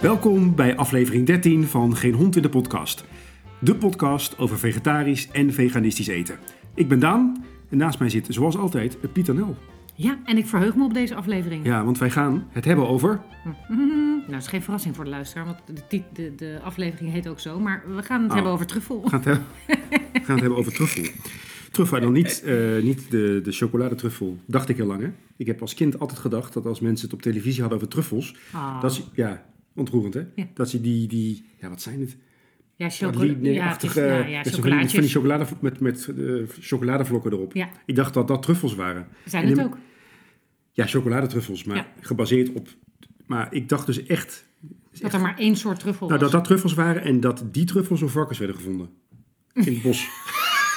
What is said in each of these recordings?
Welkom bij aflevering 13 van Geen Hond in de Podcast. De podcast over vegetarisch en veganistisch eten. Ik ben Daan en naast mij zit, zoals altijd, Pieter Nel. Ja, en ik verheug me op deze aflevering. Ja, want wij gaan het hebben over... Nou, dat is geen verrassing voor de luisteraar, want de, de, de aflevering heet ook zo. Maar we gaan het Oh. hebben over truffel. We gaan het, hebben, we gaan het hebben over truffel. Truffel en dan niet, eh, niet de, de chocoladetruffel, dacht ik heel lang. Hè? Ik heb als kind altijd gedacht dat als mensen het op televisie hadden over truffels... Ah. Dat ze, ja, ontroerend hè? Ja. Dat ze die, die, ja wat zijn het? ja, chocolade. Ja, ja, ja, met zo'n van die, chocolade, met, met eh, chocoladevlokken erop. Ja, Ik dacht dat dat truffels waren. zijn En het in- ook. Ja, chocoladetruffels, maar Ja. gebaseerd op... Maar ik dacht dus echt... Dat er maar één soort truffel Nou, was. dat dat truffels waren en dat die truffels door varkens werden gevonden. In het bos.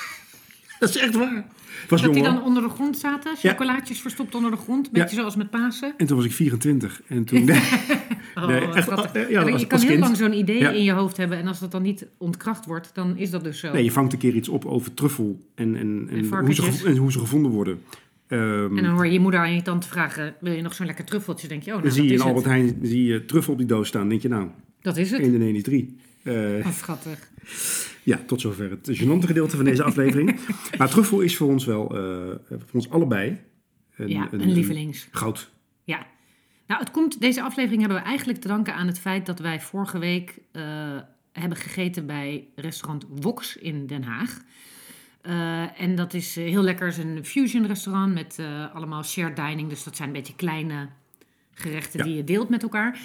dat is echt waar. Was dat die dan onder de grond zaten, chocolaatjes verstopt onder de grond. Beetje zoals met Pasen. En toen was ik 24. En toen... Oh, Nee, echt, eh, ja, Ja, als- je kan heel kind. lang zo'n idee Ja. in je hoofd hebben. En als dat dan niet ontkracht wordt, dan is dat dus zo. nee, je vangt een keer iets op over truffel en, en, en, hoe, ze, en hoe ze gevonden worden. Ehm, En dan hoor je je moeder aan je tante vragen, wil je nog zo'n lekker truffeltje? Denk je, oh, nou, dan zie je in Albert. Heijn zie je truffel op die doos staan. denk je nou, Dat is het. 1 en 1 is 3. Eh, Wat schattig. Ja, tot zover het gênante gedeelte van deze aflevering. maar truffel is voor ons wel, eh, voor ons allebei, een, ja, een lievelings. goud. Ja. Nou, het komt, deze aflevering hebben we eigenlijk te danken aan het feit dat wij vorige week eh, hebben gegeten bij restaurant Vox in Den Haag. Eh, en dat is eh, heel lekker. Het is een fusion restaurant met allemaal shared dining. Dus dat zijn een beetje kleine gerechten Ja. die je deelt met elkaar.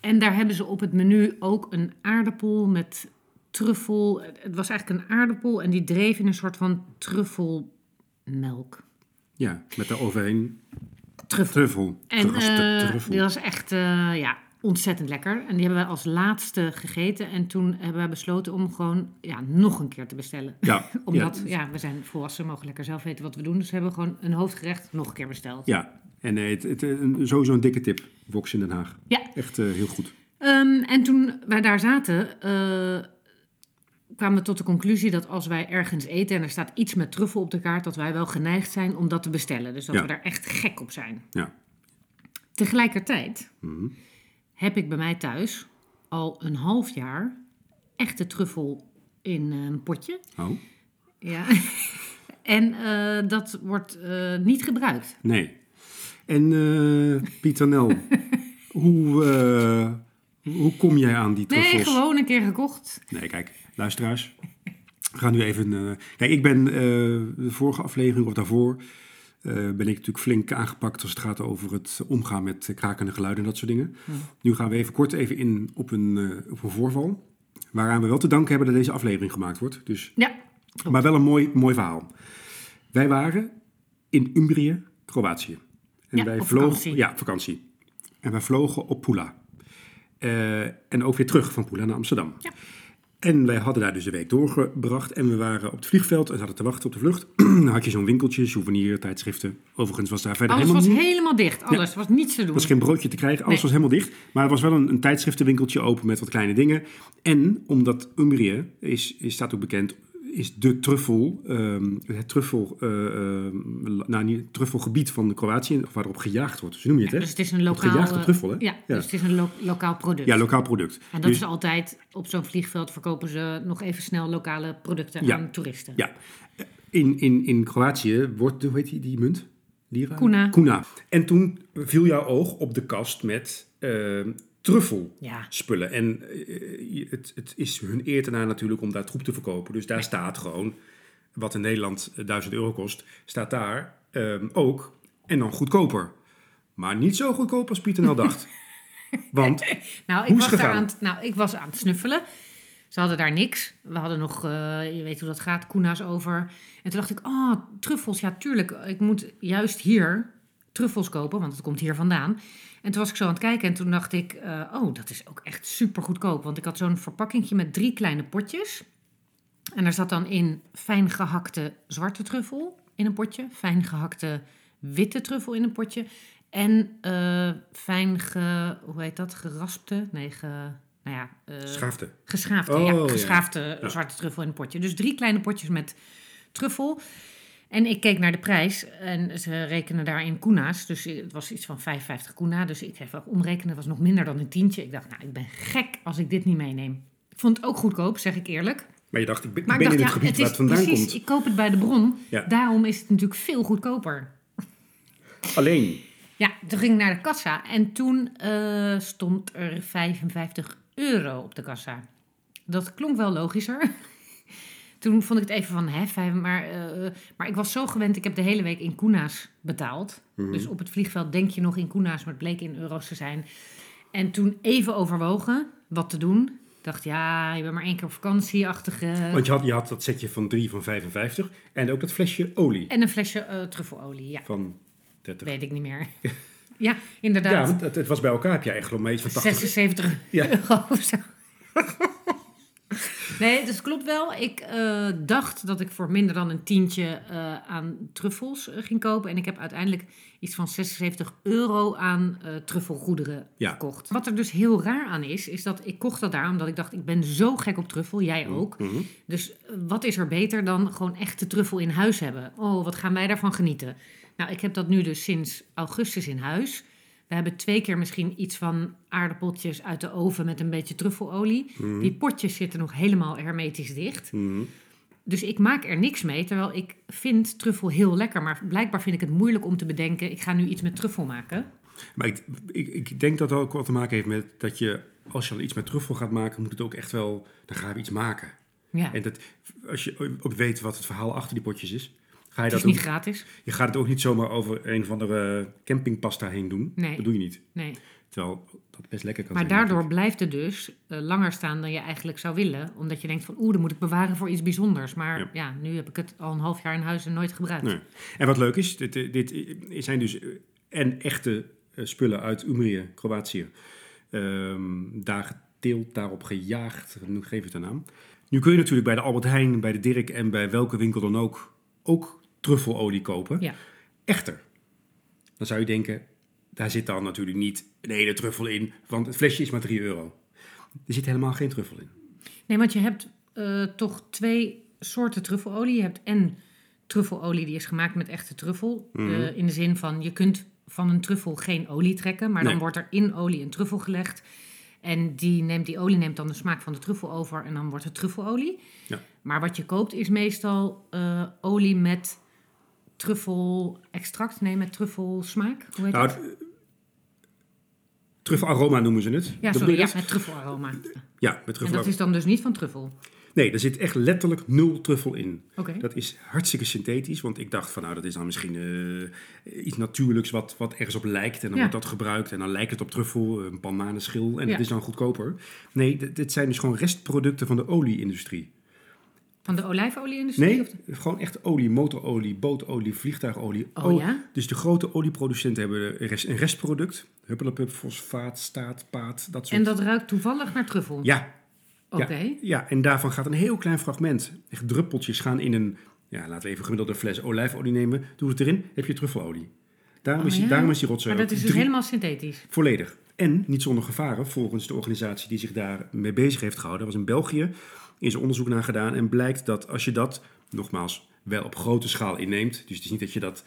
En daar hebben ze op het menu ook een aardappel met truffel. Het was eigenlijk een aardappel en die dreef in een soort van truffelmelk. Ja, met daaroverheen Truffel. truffel. En eh, truffel. die was echt eh, ja, ontzettend lekker. En die hebben wij als laatste gegeten. En toen hebben wij besloten om gewoon ja, nog een keer te bestellen. Ja, Omdat, ja, ja, we zijn volwassen, mogen lekker zelf weten wat we doen. Dus we hebben gewoon een hoofdgerecht nog een keer besteld. ja. En eh, het, het, een, sowieso een dikke tip, Vox in Den Haag. Ja. Echt heel goed. Ehm, en toen wij daar zaten, kwamen we tot de conclusie dat als wij ergens eten en er staat iets met truffel op de kaart, dat wij wel geneigd zijn om dat te bestellen. Dus dat Ja. we daar echt gek op zijn. Ja. Tegelijkertijd Mhm. heb ik bij mij thuis al een half jaar echte truffel in eh, een potje. Oh, Ja. en eh, dat wordt eh, niet gebruikt. nee. En eh Pieter Nel, hoe, hoe kom jij aan die truffels? Nee, gewoon een keer gekocht. Nee, kijk, luisteraars. We gaan nu even. eh, kijk, ik ben eh, de vorige aflevering of daarvoor. eh, ben ik natuurlijk flink aangepakt als het gaat over het omgaan met krakende geluiden en dat soort dingen. Nu gaan we even kort even in op een, op een voorval. Waaraan we wel te danken hebben dat deze aflevering gemaakt wordt. Dus, Ja, maar wel een mooi, mooi verhaal. Wij waren in Umbrië, Kroatië. En Ja, wij vlogen, vakantie. Ja, vakantie. En wij vlogen op Pula. En ook weer terug van Pula naar Amsterdam. Ja. En wij hadden daar dus de week doorgebracht. En we waren op het vliegveld en zaten te wachten op de vlucht. Dan had je zo'n winkeltje, souvenir, tijdschriften. Overigens was daar verder alles helemaal was niet... helemaal dicht. Alles, was niets te doen. Er was geen broodje te krijgen, alles Nee. was helemaal dicht. Maar er was wel een, een tijdschriftenwinkeltje open met wat kleine dingen. En omdat Umbrië is, is, staat ook bekend, is de truffel, ehm, het truffel, eh, ehm, nou, niet, truffelgebied van Kroatië, waarop gejaagd wordt. Zo noem je het, hè? Dus het is een Het lokaal... gejaagde eh, truffel, hè? Ja, Ja. dus het is een lo- lokaal product. Ja, lokaal product. en dat Dus- is altijd, op zo'n vliegveld verkopen ze nog even snel lokale producten Ja. aan toeristen. Ja, in, in, in Kroatië wordt, hoe heet die, die munt? Lira? Kuna. Kuna. En toen viel jouw oog op de kast met ehm truffel. Ja. spullen. En eh, het, het is hun eer ernaar natuurlijk om daar troep te verkopen. Dus daar staat gewoon, wat in Nederland eh, 1000 euro kost, staat daar ehm, ook. En dan goedkoper. Maar niet zo goedkoop als Pieter nou dacht. Want, Nou, ik was, daar aan het, nou, ik was aan het snuffelen. Ze hadden daar niks. We hadden nog, eh, je weet hoe dat gaat, koena's over. En toen dacht ik, oh, truffels, ja, tuurlijk. Ik moet juist hier truffels kopen, want het komt hier vandaan. En toen was ik zo aan het kijken en toen dacht ik, eh, oh, dat is ook echt super goedkoop. Want ik had zo'n verpakkingje met drie kleine potjes. En daar zat dan in fijn gehakte zwarte truffel in een potje. Fijn gehakte witte truffel in een potje. En eh, fijn ge... Hoe heet dat? Geraspte? Nee, ge... Nou ja... schaafde. geschaafde, Oh, ja. ja. Geschaafde Ja. zwarte truffel in een potje. Dus drie kleine potjes met truffel. En ik keek naar de prijs en ze rekenen daar in kuna's. Dus het was iets van 55 kuna. Dus ik even omrekenen, was nog minder dan een tientje. Ik dacht, nou, ik ben gek als ik dit niet meeneem. Ik vond het ook goedkoop, zeg ik eerlijk. Maar je dacht, ik ben, ik Maar ben ik dacht, in het ja, gebied het waar het vandaan precies, komt. ik koop het bij de bron. Ja. Daarom is het natuurlijk veel goedkoper. Alleen, Ja, toen ging ik naar de kassa en toen eh, stond er 55 euro op de kassa. Dat klonk wel logischer. Toen vond ik het even van, hè, vijf, maar, eh, maar ik was zo gewend, ik heb de hele week in kuna's betaald. Mhm. Dus op het vliegveld denk je nog in kuna's, maar het bleek in euro's te zijn. En toen even overwogen wat te doen. Ik dacht, ja, je bent maar één keer op vakantie-achtige... want je had, je had dat setje van 3 van 55 en ook dat flesje olie En een flesje eh, truffelolie, ja, van 30. weet ik niet meer. ja, inderdaad. Ja, want het, het was bij elkaar, heb je eigenlijk maar iets van 80. 76 Ja. euro of zo. Nee, dus klopt wel. Ik eh, dacht dat ik voor minder dan een tientje eh, aan truffels eh, ging kopen. En ik heb uiteindelijk iets van 76 euro aan truffelgoederen Ja. gekocht. Wat er dus heel raar aan is, is dat ik kocht dat daar omdat ik dacht, ik ben zo gek op truffel. Jij ook. Mhm. Dus wat is er beter dan gewoon echte truffel in huis hebben? Oh, wat gaan wij daarvan genieten? Nou, ik heb dat nu dus sinds augustus in huis. We hebben twee keer misschien iets van aardappeltjes uit de oven met een beetje truffelolie. Mhm. Die potjes zitten nog helemaal hermetisch dicht. Mhm. Dus ik maak er niks mee, terwijl ik vind truffel heel lekker. Maar blijkbaar vind ik het moeilijk om te bedenken, ik ga nu iets met truffel maken. Maar ik, ik, ik denk dat ook wat te maken heeft met dat je, als je dan iets met truffel gaat maken, moet het ook echt wel, dan gaan we iets maken. Ja, En dat, als je ook weet wat het verhaal achter die potjes is, ga je het is dat niet ook, gratis. je gaat het ook niet zomaar over een of andere campingpasta heen doen. Nee. Dat doe je niet. Nee. Terwijl dat best lekker kan Maar zijn. daardoor blijft het dus eh, langer staan dan je eigenlijk zou willen. Omdat je denkt van, oeh, dat moet ik bewaren voor iets bijzonders. Maar Ja. ja, nu heb ik het al een half jaar in huis en nooit gebruikt. Nee. En wat leuk is, dit, eh, dit zijn dus eh, en echte eh, spullen uit Umrië, Kroatië. Ehm, daar geteeld, daarop gejaagd, nu geef het een naam. Nu kun je natuurlijk bij de Albert Heijn, bij de Dirk en bij welke winkel dan ook, ook truffelolie kopen. Ja. Echter. Dan zou je denken, daar zit dan natuurlijk niet een hele truffel in, want het flesje is maar 3 euro. Er zit helemaal geen truffel in. Nee, want je hebt eh, toch twee soorten truffelolie. Je hebt en truffelolie die is gemaakt met echte truffel. Mhm. Eh, in de zin van, je kunt van een truffel geen olie trekken. Maar dan wordt er in olie een truffel gelegd. En die, neemt, die olie neemt dan de smaak van de truffel over. En dan wordt het truffelolie. Ja. Maar wat je koopt is meestal eh, olie met truffel-extract. Nee, met truffelsmaak. Hoe heet Nou, dat? het, eh, truffelaroma noemen ze het. Ja, sorry, ja, met truffelaroma. Ja, met En dat truffelaroma. is dan dus niet van truffel. Nee, er zit echt letterlijk nul truffel in. Oké. Dat is hartstikke synthetisch, want ik dacht van nou, dat is dan misschien eh, iets natuurlijks wat, wat ergens op lijkt. En dan Ja. wordt dat gebruikt en dan lijkt het op truffel, een bananenschil en Ja. dat is dan goedkoper. Nee, dit zijn dus gewoon restproducten van de olie-industrie. Van de olijfolie-industrie? Nee, of- gewoon echt olie, motorolie, bootolie, vliegtuigolie. Oh ja? Dus de grote olieproducenten hebben een rest- een restproduct. Huppelepup, fosfaat, staat, paat, dat soort. En dat ruikt toevallig naar truffel? Ja, Oké. Ja, ja, en daarvan gaat een heel klein fragment. Echt druppeltjes gaan in een, ja, laten we even gemiddelde fles olijfolie nemen. Doe het erin, heb je truffelolie. Daarom, Oh, is, die, ja? daarom is die rotzooi Maar dat is dus drie- helemaal synthetisch. volledig. En niet zonder gevaren, volgens de organisatie die zich daar mee bezig heeft gehouden. was in België, is er onderzoek naar gedaan. En blijkt dat als je dat, nogmaals, wel op grote schaal inneemt. Dus het is niet dat je dat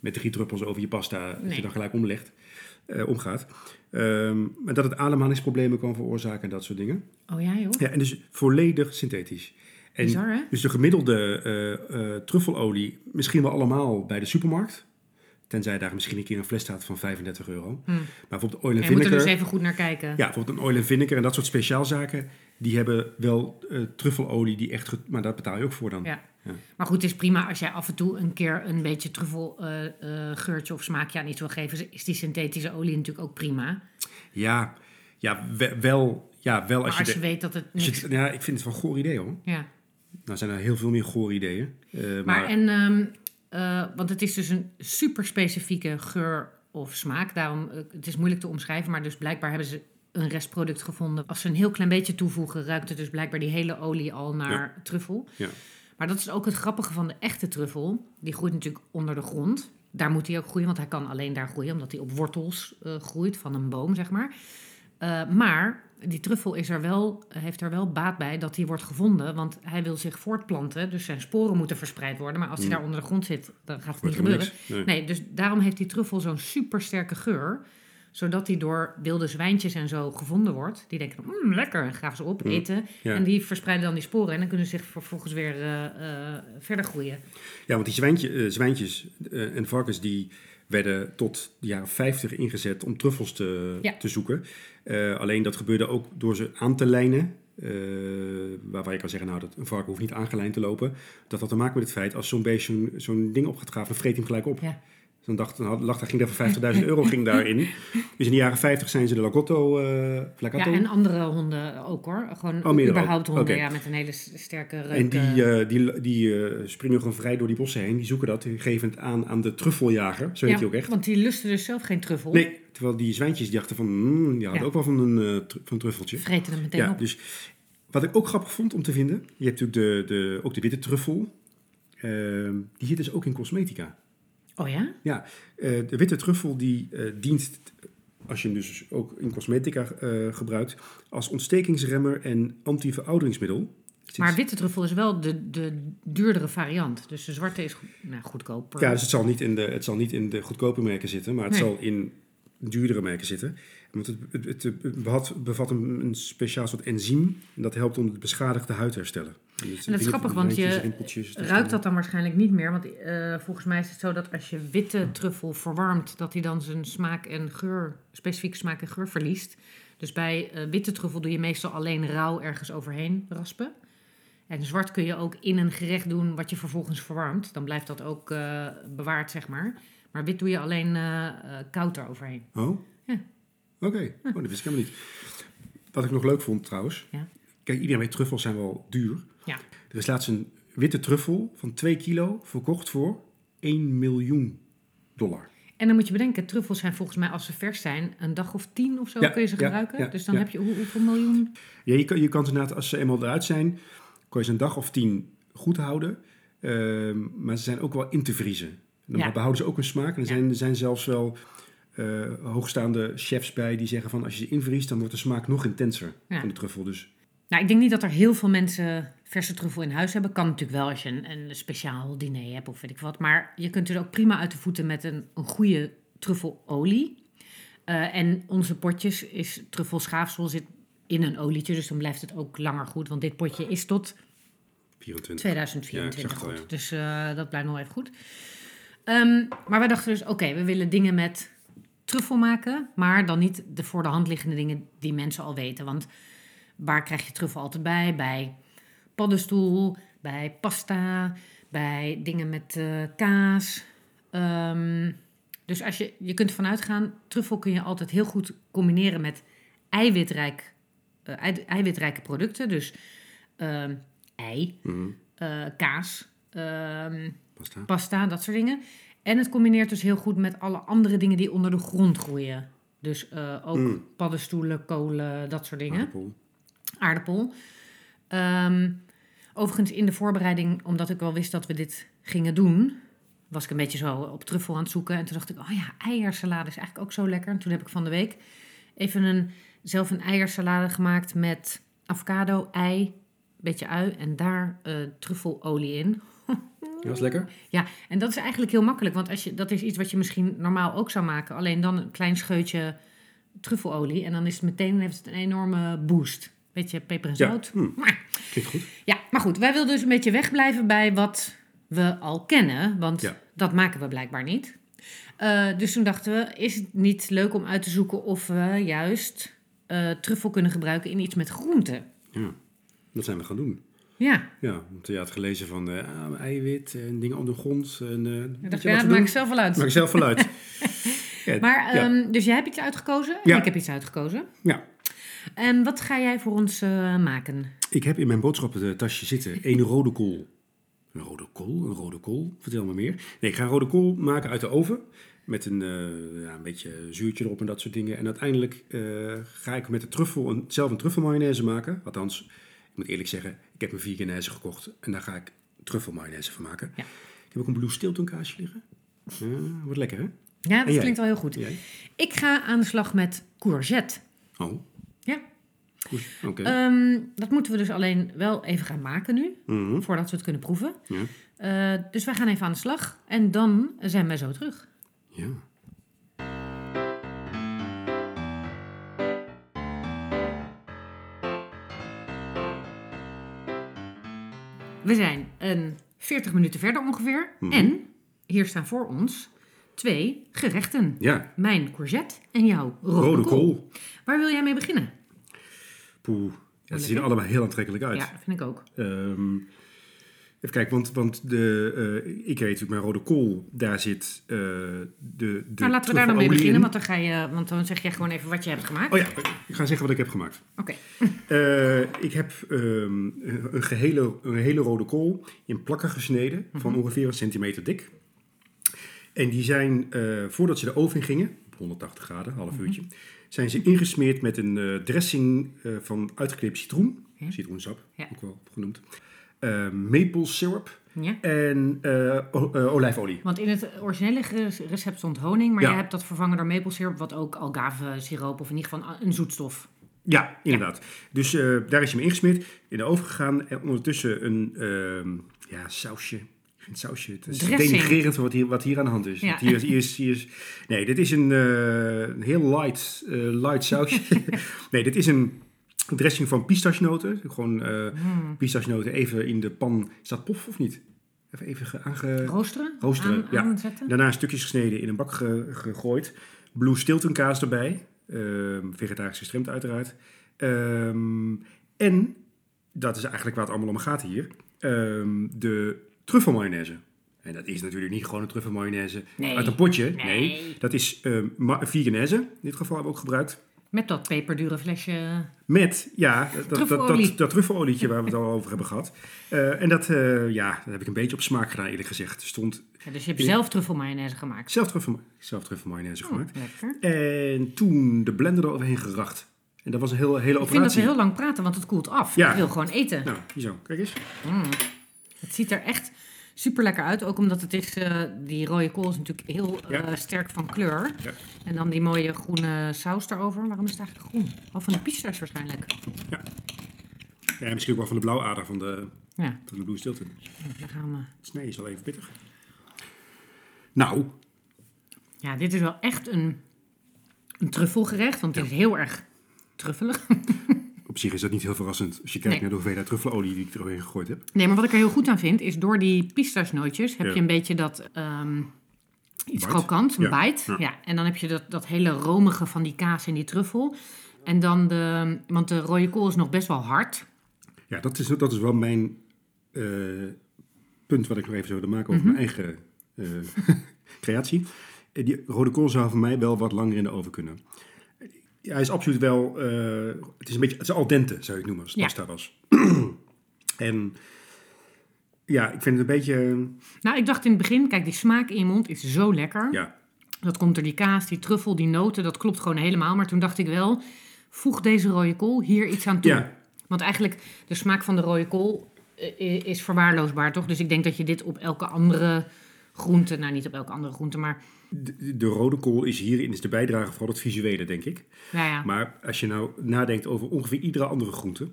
met drie druppels over je pasta, Nee. je dan gelijk omlegt, eh, omgaat. Ehm, maar dat het ademhalingsproblemen kan veroorzaken en dat soort dingen. Oh ja, joh. Ja, en dus volledig synthetisch. En Bizar, hè? dus de gemiddelde eh, eh, truffelolie, misschien wel allemaal bij de supermarkt. Tenzij daar misschien een keer een fles staat van 35 euro. Hm. Maar bijvoorbeeld oil en Je moet er vinegar. dus even goed naar kijken. Ja, bijvoorbeeld een oil en vinegar en dat soort speciaalzaken. Die hebben wel eh, truffelolie die echt... Maar daar betaal je ook voor dan. Ja. Ja. Maar goed, het is prima als jij af en toe een keer een beetje truffel eh, eh, geurtje of smaakje aan iets wil geven. Is die synthetische olie natuurlijk ook prima. Ja, ja, we- wel, ja, wel Maar als als je... je, de- weet dat het als je ja, ik vind het wel een goor idee hoor. Ja. Nou zijn er heel veel meer goor ideeën. Maar, Maar en... ehm, eh, want het is dus een super specifieke geur of smaak. Daarom, eh, het is moeilijk te omschrijven. Maar dus blijkbaar hebben ze een restproduct gevonden. Als ze een heel klein beetje toevoegen, ruikt het dus blijkbaar die hele olie al naar truffel. Ja. Maar dat is ook het grappige van de echte truffel. Die groeit natuurlijk onder de grond. Daar moet hij ook groeien, want hij kan alleen daar groeien, omdat hij op wortels eh, groeit van een boom, zeg maar. Maar die truffel is er wel, heeft er wel baat bij dat hij wordt gevonden. Want hij wil zich voortplanten. Dus zijn sporen moeten verspreid worden. Maar als hij Mm. daar onder de grond zit, dan gaat het Wordt niet gebeuren. niks. Nee. Nee, dus daarom heeft die truffel zo'n supersterke geur. Zodat hij door wilde zwijntjes en zo gevonden wordt. Die denken, mmm, lekker, en graven ze op, Mm. eten. Ja. En die verspreiden dan die sporen. En dan kunnen ze zich vervolgens weer eh, eh, verder groeien. Ja, want die zwijntje, eh, zwijntjes en varkens die werden tot de jaren 50 ingezet om truffels te, Ja. te zoeken. Eh, alleen dat gebeurde ook door ze aan te lijnen. eh, waarvan je kan zeggen, nou, dat een varken hoeft niet aangelijnd te lopen. Dat had te maken met het feit, als zo'n beest zo'n ding op gaat graven, vreet hij hem gelijk op. Ja. Dan dacht, dan had- lag daar, ging daar voor 50.000 euro ging daarin. Dus in de jaren 50 zijn ze de Lagotto, Lagato. Ja, en andere honden ook hoor. Gewoon Oh, überhaupt honden ja, met een hele sterke reuk. En die, eh. eh, die, die eh, springen gewoon vrij door die bossen heen. Die zoeken dat, die geven het aan aan de truffeljager. Zo heet hij ook echt. Want die lusten dus zelf geen truffel. Nee, terwijl die zwijntjes die dachten van, mm, die hadden ook wel van een, eh, van een truffeltje. Vreten hem meteen Ja, op. dus wat ik ook grappig vond om te vinden, je hebt natuurlijk de, de, ook de witte truffel. Ehm, die zit dus ook in cosmetica. Oh ja? Ja, eh, de witte truffel die eh, dient, als je hem dus ook in cosmetica eh, gebruikt, als ontstekingsremmer en anti-verouderingsmiddel. Maar witte truffel is wel de, de duurdere variant. Dus de zwarte is nou, goedkoper. Ja, dus het zal niet in de, het zal niet in de goedkope merken zitten, maar het Nee. zal in duurdere merken zitten. Want het, het, het, het bevat, bevat een, een speciaal soort enzym en dat helpt om de beschadigde huid te herstellen. En En dat is grappig, want je Ruikt dat dan waarschijnlijk niet meer? Want eh, volgens mij is het zo dat als je witte truffel verwarmt, dat hij dan zijn smaak en geur, specifieke smaak en geur verliest. Dus bij eh, witte truffel doe je meestal alleen rauw ergens overheen raspen. En zwart kun je ook in een gerecht doen wat je vervolgens verwarmt. Dan blijft dat ook eh, bewaard, zeg maar. Maar wit doe je alleen eh, koud eroverheen. Oh? Ja. Oké, oh, dat wist ik helemaal niet. Wat ik nog leuk vond trouwens. Ja. Kijk, iedereen weet truffels zijn wel duur. Ja. Er is laatst een witte truffel van 2 kilo verkocht voor 1 miljoen dollar. En dan moet je bedenken, truffels zijn volgens mij als ze vers zijn, een dag of tien of zo Ja, kun je ze ja, gebruiken. ja, dus dan heb je hoe, hoeveel miljoen? Ja, je kan, je kan ze inderdaad, als ze eenmaal eruit zijn, kan je ze een dag of tien goed houden. Ehm, maar ze zijn ook wel in te vriezen. Dan Ja. behouden ze ook een smaak. En er zijn, er zijn zelfs wel eh, hoogstaande chefs bij die zeggen van als je ze invriest, dan wordt de smaak nog intenser van de truffel. Dus Nou, ik denk niet dat er heel veel mensen verse truffel in huis hebben. Kan natuurlijk wel als je een, een speciaal diner hebt of weet ik wat. Maar je kunt er ook prima uit de voeten met een, een goede truffelolie. Eh, en onze potjes is truffelschaafsel zit in een olietje, dus dan blijft het ook langer goed. Want dit potje is tot 24. 2024 Ja, ik zag het al, goed. ja. Dus eh, dat blijft nog even goed. Ehm, maar wij dachten dus, oké, we willen dingen met truffel maken, maar dan niet de voor de hand liggende dingen die mensen al weten. Want waar krijg je truffel altijd bij? Bij paddenstoel, bij pasta, bij dingen met eh, kaas. Ehm, dus als je, je kunt ervan uitgaan, truffel kun je altijd heel goed combineren met eiwitrijk, eh, ei- eiwitrijke producten. Dus ehm, ei, Mhm. eh, kaas, Pasta. pasta, dat soort dingen. En het combineert dus heel goed met alle andere dingen die onder de grond groeien. Dus eh, ook Mm. paddenstoelen, kolen, dat soort dingen. Aardappel. Aardappel. Ehm, overigens in de voorbereiding, omdat ik wel wist dat we dit gingen doen, was ik een beetje zo op truffel aan het zoeken. En toen dacht ik, oh ja, eiersalade is eigenlijk ook zo lekker. En toen heb ik van de week even een, zelf een eiersalade gemaakt met avocado, ei, beetje ui en daar eh, truffelolie in. Ja, was lekker. Ja, en dat is eigenlijk heel makkelijk, want als je, dat is iets wat je misschien normaal ook zou maken. Alleen dan een klein scheutje truffelolie en dan is het meteen heeft het een enorme boost. Beetje peper en Ja. zout. Hm. Maar, Klinkt goed. ja, maar goed, wij wilden dus een beetje wegblijven bij wat we al kennen, want Ja. dat maken we blijkbaar niet. Eh, dus toen dachten we, is het niet leuk om uit te zoeken of we juist eh, truffel kunnen gebruiken in iets met groenten? Ja, dat zijn we gaan doen. Ja, Ja, want je had gelezen van eh, ah, eiwit en dingen onder de grond. En, eh, ja, dat we maak ik zelf wel uit. Maak ik zelf wel uit. ja, Maar, ja. ehm, dus jij hebt iets uitgekozen en Ja. ik heb iets uitgekozen. ja, En wat ga jij voor ons eh, maken? ik heb in mijn boodschappentasje zitten één rode kool. Een rode kool? Een rode kool? Vertel me meer. Nee, ik ga een rode kool maken uit de oven. Met een, ja, een beetje zuurtje erop en dat soort dingen. En uiteindelijk ga ik met de truffel een, zelf een truffelmayonaise maken. Althans, ik moet eerlijk zeggen, ik heb een veganese gekocht. En daar ga ik truffelmayonaise van maken. Ja. Ik heb ook een Blue Stilton kaasje liggen. Ja, wordt lekker hè? Ja, dat klinkt wel heel goed. Ik ga aan de slag met courgette. Oh, Ja. Oei, oké. Ehm, dat moeten we dus alleen wel even gaan maken nu, Mhm. voordat we het kunnen proeven. Ja. Eh, dus wij gaan even aan de slag en dan zijn wij zo terug. Ja. We zijn een 40 minuten verder ongeveer. Mhm. En hier staan voor ons twee gerechten. Ja, Mijn courgette en jouw rode, rode kool. kool. Waar wil jij mee beginnen? Poeh. Ja, ze zien er allebei heel aantrekkelijk uit. Ja, vind ik ook. Ehm, even kijken, want, want de, eh, ik weet natuurlijk mijn rode kool, daar zit eh, de, de nou, laten we daar dan mee beginnen, in. want dan, ga je, want dan zeg jij gewoon even wat je hebt gemaakt. Oh ja, ik ga zeggen wat ik heb gemaakt. Oké. Eh, ik heb ehm, een, gehele, een hele rode kool in plakken gesneden Mhm. van ongeveer een centimeter dik. En die zijn, voordat ze de oven in gingen, op 180 graden, half Mhm. uurtje, zijn ze ingesmeerd met een dressing van uitgeknepen citroen, Ja. citroensap, Ja. ook wel genoemd, eh, maple syrup Ja. en eh, eh, olijfolie. Want in het originele recept stond honing, maar Ja. jij hebt dat vervangen door maple syrup, wat ook algave siroop of in ieder geval een zoetstof. Ja, inderdaad. Dus daar is hij mee ingesmeerd, in de oven gegaan en ondertussen een ehm, ja, sausje. Vind sausje, het is Dressing. denigrerend wat hier, wat hier aan de hand is. Ja. Hier is, hier is, hier is, nee, dit is een, een heel light, light sausje. nee, dit is een dressing van pistachenoten. Gewoon Mm. pistachenoten even in de pan. Is dat pof of niet? Even, even ge- aange... Roosteren? Roosteren, Aan, ja. Aanzetten? Daarna stukjes gesneden in een bak ge- gegooid. Blue Stilton kaas erbij. Ehm, vegetarisch gestremd uiteraard. Ehm, en, dat is eigenlijk waar het allemaal om gaat hier, ehm, de truffelmayonaise. En dat is natuurlijk niet gewoon een truffelmayonaise Nee. uit een potje. Nee, Nee. dat is veganese. In dit geval hebben we ook gebruikt. Met dat peperdure flesje. Met, ja, dat, dat, dat, Truffelolie. dat, dat truffelolietje waar we het al over hebben gehad. Eh, en dat, eh, ja, dat heb ik een beetje op smaak gedaan eerlijk gezegd. Er stond Ja, dus je hebt zelf truffelmayonaise gemaakt. zelf, truffel, zelf truffelmayonaise Oh, gemaakt. lekker. En toen de blender eroverheen geracht. En dat was een hele, hele Ik vind dat operatie. we heel lang praten, want het koelt af. Ja. Ik wil gewoon eten. Nou, zo. Kijk eens. Mm. Het ziet er echt super lekker uit. Ook omdat het is, eh, die rode kool is natuurlijk heel eh, Ja. sterk van kleur. Ja. En dan die mooie groene saus erover. Waarom is het eigenlijk groen? Al van de pistaches waarschijnlijk. Ja, misschien ook wel van de blauwader van de, Ja, van de Blue Stilton. daar gaan we. Het snee is al even pittig. Nou, Ja, dit is wel echt een, een truffelgerecht. Want het is heel erg truffelig. op zich is dat niet heel verrassend als je kijkt Nee. naar de hoeveelheid truffelolie die ik eroverheen gegooid heb. Nee, maar wat ik er heel goed aan vind, is door die pistachenootjes heb Ja. je een beetje dat ehm, iets Bite. krokant, een Ja. bite. Ja. Ja. en dan heb je dat, dat hele romige van die kaas en die truffel. En dan de, want de rode kool is nog best wel hard. Ja, dat is, dat is wel mijn eh, punt wat ik nog even zou willen maken over Mhm. mijn eigen eh, creatie. Eh, Die rode kool zou voor mij wel wat langer in de oven kunnen. Ja, hij is absoluut wel, eh, het is een beetje, het is al dente zou je het noemen als het Ja. pasta was. en ja, ik vind het een beetje, Nou, ik dacht in het begin, kijk, die smaak in je mond is zo lekker. ja, Dat komt door die kaas, die truffel, die noten, dat klopt gewoon helemaal. Maar toen dacht ik wel, voeg deze rode kool hier iets aan toe. ja, Want eigenlijk, de smaak van de rode kool eh, is verwaarloosbaar, toch? Dus ik denk dat je dit op elke andere groente, nou niet op elke andere groente, maar de, de rode kool is hierin is de bijdrage van het visuele, denk ik. nou ja. Maar als je nou nadenkt over ongeveer iedere andere groente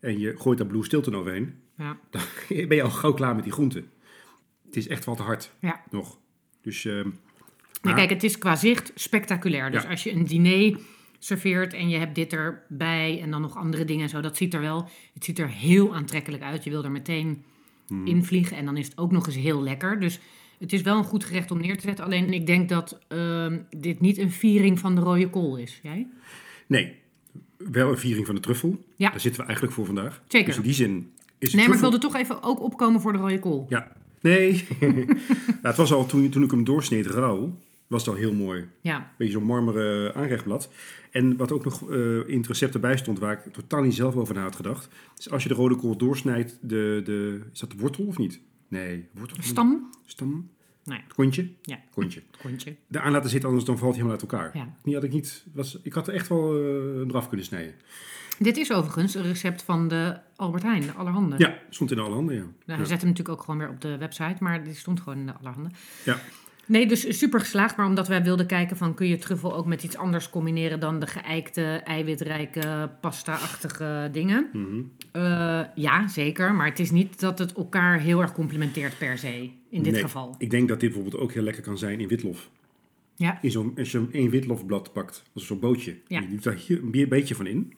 en je gooit daar Blue Stilton overheen, ja. dan ben je al gauw klaar met die groente. Het is echt wel te hard Ja. nog. Dus ehm, Maar kijk, het is qua zicht spectaculair. Dus Ja. als je een diner serveert en je hebt dit erbij en dan nog andere dingen en zo, dat ziet er wel, het ziet er heel aantrekkelijk uit. Je wil er meteen Hmm. in vliegen en dan is het ook nog eens heel lekker. Dus het is wel een goed gerecht om neer te zetten. Alleen ik denk dat ehm, dit niet een viering van de rode kool is. Jij? nee, wel een viering van de truffel. Ja. Daar zitten we eigenlijk voor vandaag. Zeker. Dus in die zin is de Nee, maar ik wilde toch even ook opkomen voor de rode kool. Ja, nee. ja, het was al toen, toen ik hem doorsneed rauw, was het al heel mooi. Ja, Beetje zo'n marmeren aanrechtblad. En wat ook nog eh, in het recept erbij stond, waar ik totaal niet zelf over na had gedacht. is als je de rode kool doorsnijdt, de, de, is dat de wortel of niet? Nee, wortel. stam, Stam? Nee. Het kontje? Ja. Kontje. kontje. De aan laten zitten, anders dan valt hij helemaal uit elkaar. Ja. Die had ik niet, was, ik had er echt wel eh eraf kunnen snijden. Dit is overigens een recept van de Albert Heijn, de Allerhande. Ja, stond in alle handen, ja. Nou, we ja. zetten hem natuurlijk ook gewoon weer op de website, maar die stond gewoon in de Allerhande. Ja. Nee, dus super geslaagd. Maar omdat wij wilden kijken van... kun je truffel ook met iets anders combineren... dan de geëikte, eiwitrijke, pasta-achtige dingen? Mhm. Eh, ja, zeker. Maar het is niet dat het elkaar heel erg complementeert per se. In dit Nee, geval. Ik denk dat dit bijvoorbeeld ook heel lekker kan zijn in witlof. Ja. In zo'n, als je één witlofblad pakt, is zo'n bootje. Ja. Je doet daar hier een be- beetje van in.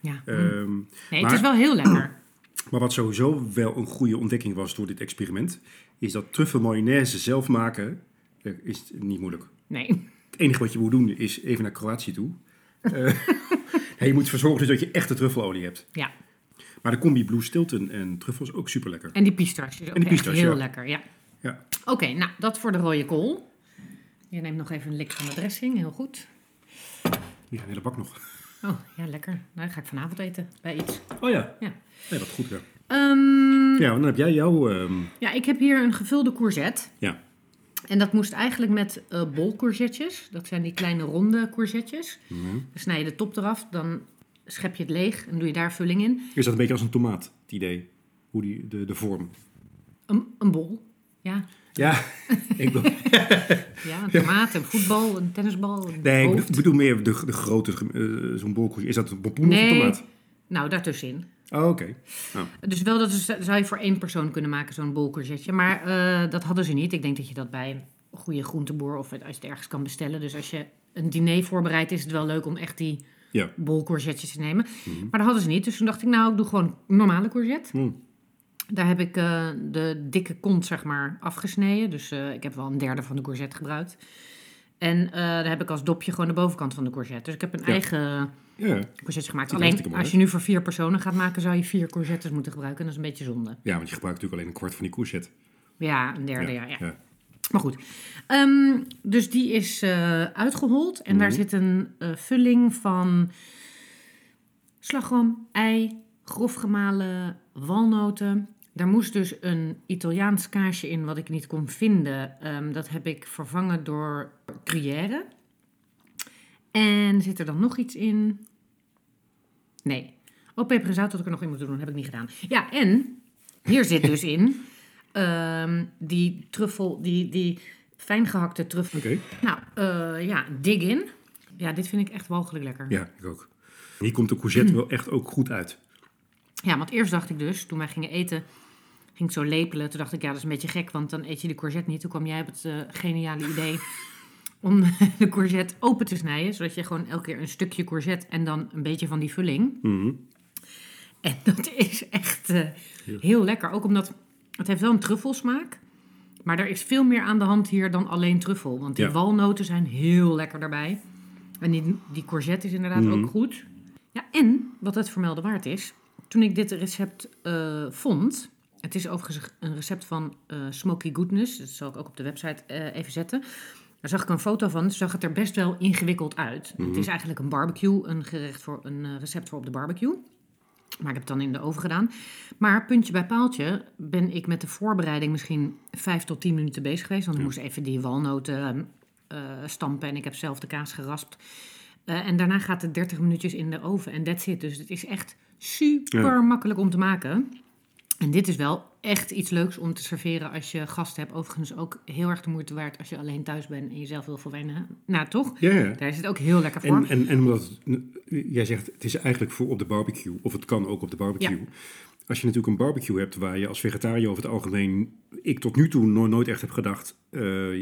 ja. Ehm, nee, het is wel heel lekker. Maar wat sowieso wel een goede ontdekking was door dit experiment, is dat truffel mayonaise zelf maken eh, is niet moeilijk. Nee. Het enige wat je moet doen is even naar Kroatië toe. Ja, je moet ervoor zorgen dus dat je echte truffelolie hebt. Ja. Maar de combi Blue Stilton en truffels is ook super lekker. En die pistache is ook En die pistache, heel ja. lekker. Ja. Ja. Oké, nou, dat voor de rode kool. Je neemt nog even een lik van de dressing. Heel goed. Een hele bak nog. Oh, ja, lekker. Nou, dat ga ik vanavond eten bij iets. Oh ja. Ja. Nee, wat goed ja. Ehm, Ja, dan heb jij jouw... ehm, Ja, ik heb hier een gevulde courgette. ja. En dat moest eigenlijk met eh bolcourgettes. Dat zijn die kleine ronde courgettes. Dan snij je de top eraf, dan schep je het leeg en doe je daar vulling in. Is dat een beetje als een tomaat, het idee? Hoe die, de, de vorm. Een, een bol. Ja, Ja, ik bedoel, ja, een tomaat, een voetbal, een tennisbal, een nee, ik bedoel meer de, de grote, zo'n bolkoek. Is dat een pompoen of een tomaat? Nou, daartussenin. Oh, oké. Nou, Dus wel, dat zou je voor één persoon kunnen maken, zo'n bolcourgette. Maar eh, dat hadden ze niet. Ik denk dat je dat bij een goede groenteboer of als je het ergens kan bestellen. Dus als je een diner voorbereidt, is het wel leuk om echt die ja. bolcourgettes te nemen. Mhm. Maar dat hadden ze niet. Dus toen dacht ik, nou, ik doe gewoon normale courgette. Hm. Daar heb ik eh, de dikke kont, zeg maar, afgesneden. Dus eh, ik heb wel een derde van de courgette gebruikt. En eh, daar heb ik als dopje gewoon de bovenkant van de courgette. Dus ik heb een Ja. eigen Ja. courgette gemaakt. Alleen, mooi als je nu voor vier personen gaat maken, zou je vier courgettes moeten gebruiken. En dat is een beetje zonde. ja, want je gebruikt natuurlijk alleen een kwart van die courgette. Ja, een derde, ja. ja. Maar goed. Ehm, dus die is eh, uitgehold. En daar Mhm. zit een eh, vulling van slagroom, ei, grof gemalen walnoten. Daar moest dus een Italiaans kaasje in wat ik niet kon vinden. Ehm, dat heb ik vervangen door gruyère. En zit er dan nog iets in? Nee. Oh, peper en zout had ik er nog in moeten doen. Heb ik niet gedaan. Ja, en hier zit dus in ehm, die truffel, die, die fijn gehakte truffel. Oké. Nou, eh, ja, dig in. Ja, dit vind ik echt walgelijk lekker. Ja, ik ook. Hier komt de courgette wel echt ook goed uit. Ja, want eerst dacht ik dus, toen wij gingen eten, ging ik zo lepelen. Toen dacht ik, ja, dat is een beetje gek, want dan eet je de courgette niet. Toen kwam jij op het eh, geniale idee om de courgette open te snijden. Zodat je gewoon elke keer een stukje courgette en dan een beetje van die vulling. Mhm. En dat is echt eh, heel lekker. Ook omdat het heeft wel een truffelsmaak. Maar er is veel meer aan de hand hier dan alleen truffel. Want die Ja. walnoten zijn heel lekker daarbij. En die, die courgette is inderdaad Mhm. ook goed. Ja, en wat het vermelden waard is. Toen ik dit recept eh, vond. Het is overigens een recept van eh, Smoky Goodness. Dat zal ik ook op de website eh, even zetten. Daar zag ik een foto van. Toen zag het er best wel ingewikkeld uit. Het is eigenlijk een barbecue. Een gerecht voor een recept voor op de barbecue. Maar ik heb het dan in de oven gedaan. Maar puntje bij paaltje ben ik met de voorbereiding misschien vijf tot tien minuten bezig geweest. Want ik moest even die walnoten eh, stampen en ik heb zelf de kaas geraspt. Eh, en daarna gaat het 30 minuutjes in de oven en that's it. Dus het is echt super makkelijk om te maken. En dit is wel echt iets leuks om te serveren als je gasten hebt. Overigens ook heel erg de moeite waard als je alleen thuis bent en jezelf wil verwennen. Nou, toch? Ja, ja. Daar is het ook heel lekker voor. En, en, en omdat jij zegt, het is eigenlijk voor op de barbecue, of het kan ook op de barbecue. Als je natuurlijk een barbecue hebt waar je als vegetariër over het algemeen, ik tot nu toe no- nooit echt heb gedacht, eh,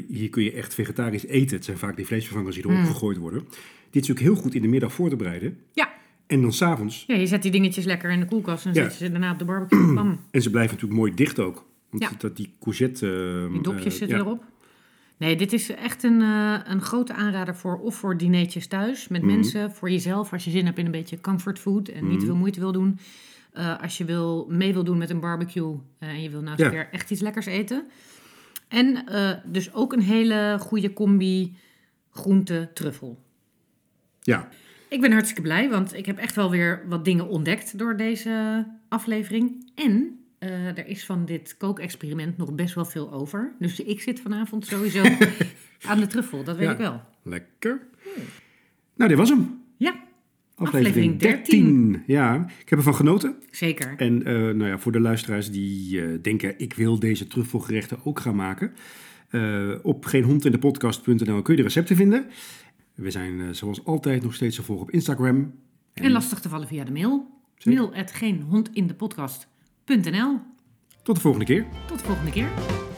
hier kun je echt vegetarisch eten. Het zijn vaak die vleesvervangers die erop Mm. gegooid worden. Dit is ook heel goed in de middag voor te bereiden. Ja. En dan s'avonds. ja, je zet die dingetjes lekker in de koelkast en Ja. zet je ze daarna op de barbecue. Bam. En ze blijven natuurlijk mooi dicht ook. Want Ja. dat die courgette... eh, Die dopjes eh, zitten ja. erop. Nee, dit is echt een, eh, een grote aanrader voor of voor dineetjes thuis met Mhm. mensen, voor jezelf als je zin hebt in een beetje comfort food en niet Mhm. veel moeite wil doen. Eh, als je wil, mee wil doen met een barbecue en je wil nou eens een keer echt iets lekkers eten. En dus ook een hele goede combi groente-truffel. Ja, Ik ben hartstikke blij, want ik heb echt wel weer wat dingen ontdekt door deze aflevering. En eh, er is van dit kookexperiment nog best wel veel over. Dus ik zit vanavond sowieso aan de truffel, dat weet Ja. ik wel. lekker. Nou, dit was hem. Ja, Aflevering, Aflevering 13. Ja, ik heb ervan genoten. zeker. En eh, nou ja, voor de luisteraars die eh, denken, ik wil deze truffelgerechten ook gaan maken. Uh, op geenhondindepodcast.nl kun je de recepten vinden. We zijn uh, zoals altijd nog steeds te volgen op Instagram. En, en lastig te vallen via de mail. Zeker. Mail at Tot de volgende keer. Tot de volgende keer.